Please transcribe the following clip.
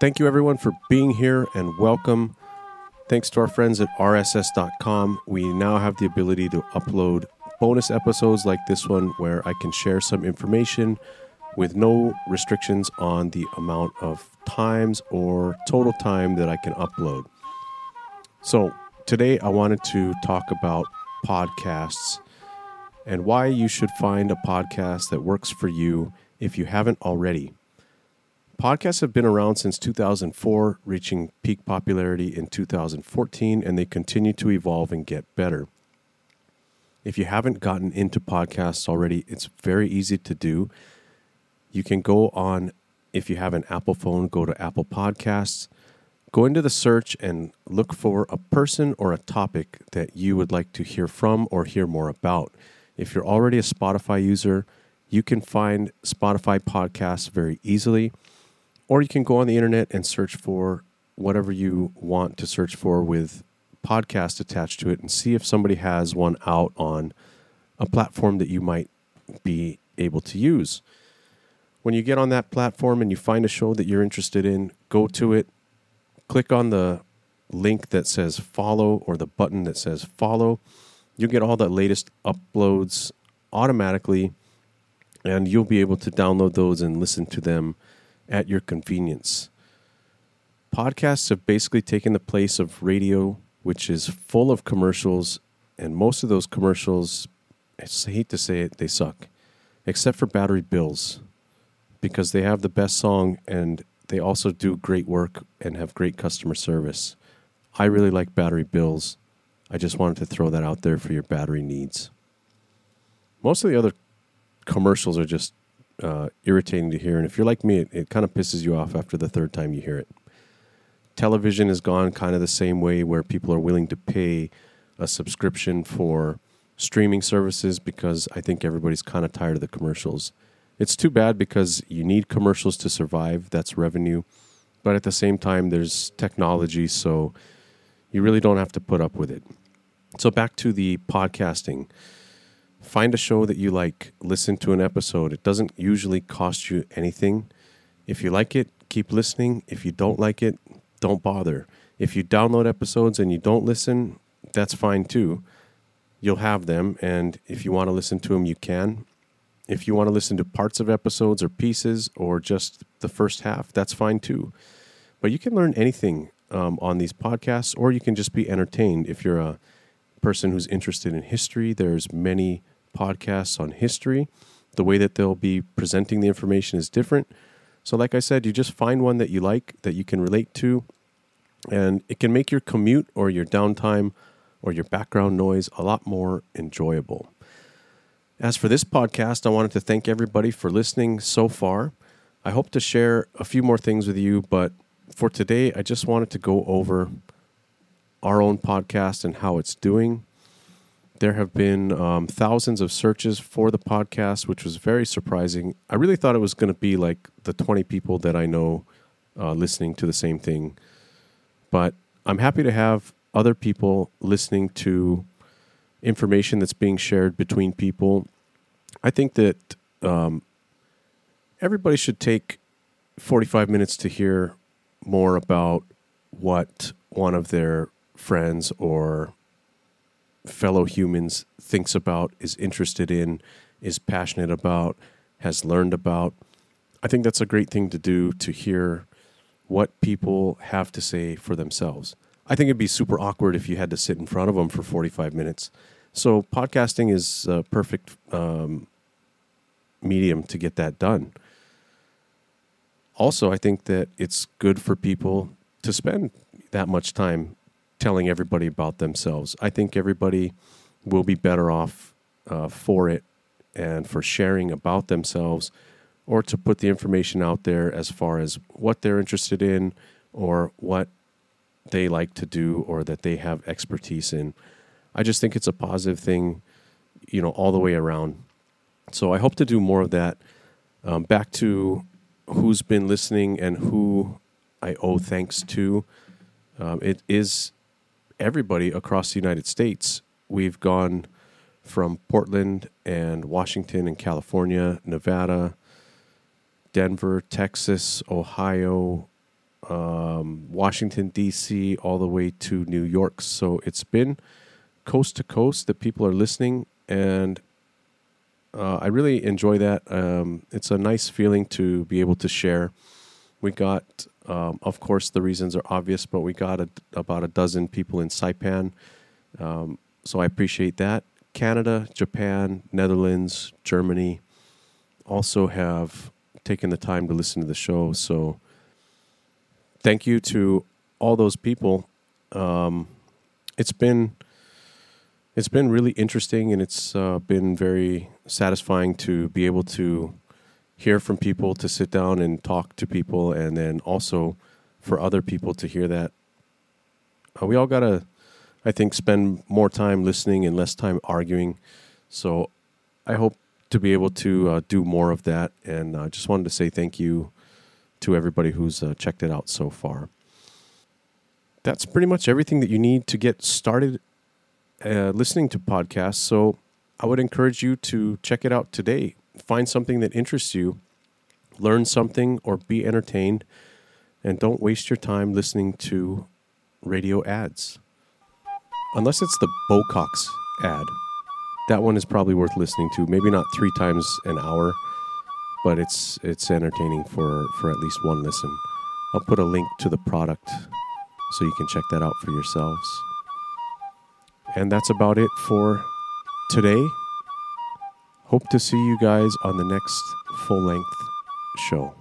Thank you, everyone, for being here and welcome. Thanks to our friends at rss.com, we now have the ability to upload bonus episodes like this one where I can share some information with no restrictions on the amount of times or total time that I can upload. So, today I wanted to talk about podcasts and why you should find a podcast that works for you if you haven't already. Podcasts have been around since 2004, reaching peak popularity in 2014, and they continue to evolve and get better. If you haven't gotten into podcasts already, it's very easy to do. You can go on, if you have an Apple phone, go to Apple Podcasts, go into the search and look for a person or a topic that you would like to hear from or hear more about. If you're already a Spotify user, you can find Spotify podcasts very easily, or you can go on the internet and search for whatever you want to search for with podcast attached to it and see if somebody has one out on a platform that you might be able to use. When you get on that platform and you find a show that you're interested in, go to it, click on the link that says follow or the button that says follow You'll get all the latest uploads automatically, and you'll be able to download those and listen to them at your convenience. Podcasts have basically taken the place of radio, which is full of commercials, and most of those commercials, I hate to say it, they suck, except for Battery Bill's, because they have the best song and they also do great work and have great customer service. I really like Battery Bill's. I just wanted to throw that out there for your battery needs. Most of the other commercials are just uh, irritating to hear, and if you're like me, it, it kind of pisses you off after the third time you hear it. Television has gone kind of the same way, where people are willing to pay a subscription for streaming services because I think everybody's kind of tired of the commercials. It's too bad because you need commercials to survive. That's revenue. But at the same time, there's technology, so you really don't have to put up with it. So back to the podcasting. Find a show that you like, listen to an episode. It doesn't usually cost you anything. If you like it, keep listening. If you don't like it, don't bother. If you download episodes and you don't listen, that's fine too. You'll have them, and if you want to listen to them, you can. If you want to listen to parts of episodes or pieces or just the first half, that's fine too. But you can learn anything um, on these podcasts, or you can just be entertained if you're a person who's interested in history, there's many podcasts on history. The way that they'll be presenting the information is different. So, like I said, you just find one that you like, that you can relate to, and it can make your commute or your downtime or your background noise a lot more enjoyable. As for this podcast, I wanted to thank everybody for listening so far. I hope to share a few more things with you, but for today, I just wanted to go over our own podcast and how it's doing. There have been um, thousands of searches for the podcast, which was very surprising. I really thought it was going to be like the 20 people that I know uh, listening to the same thing. But I'm happy to have other people listening to information that's being shared between people. I think that um, everybody should take 45 minutes to hear more about what one of their friends or fellow humans thinks about, is interested in, is passionate about, has learned about. I think that's a great thing to do to hear what people have to say for themselves. I think it'd be super awkward if you had to sit in front of them for 45 minutes. So, podcasting is a perfect um, medium to get that done. Also, I think that it's good for people to spend that much time telling everybody about themselves. I think everybody will be better off uh, for it and for sharing about themselves or to put the information out there as far as what they're interested in or what they like to do or that they have expertise in. I just think it's a positive thing, you know, all the way around. So I hope to do more of that. Um, back to who's been listening and who I owe thanks to. Um, it is everybody across the United States. We've gone from Portland and Washington and California, Nevada, Denver, Texas, Ohio, um, Washington, D.C., all the way to New York. So it's been coast to coast that people are listening. And uh, I really enjoy that. Um, it's a nice feeling to be able to share. We got, um, of course, the reasons are obvious, but we got a, about a dozen people in Saipan. Um, so I appreciate that. Canada, Japan, Netherlands, Germany also have taken the time to listen to the show. So thank you to all those people. Um, it's been it's been really interesting and it's uh, been very satisfying to be able to hear from people, to sit down and talk to people, and then also for other people to hear that. Uh, we all got to, I think, spend more time listening and less time arguing. So I hope to be able to uh, do more of that. And I uh, just wanted to say thank you to everybody who's uh, checked it out so far. That's pretty much everything that you need to get started uh, listening to podcasts. So I would encourage you to check it out today. Find something that interests you, learn something, or be entertained, and don't waste your time listening to radio ads. Unless it's the Bocox ad. That one is probably worth listening to. Maybe not three times an hour, but it's it's entertaining for, for at least one listen. I'll put a link to the product so you can check that out for yourselves. And that's about it for today. Hope to see you guys on the next full length show.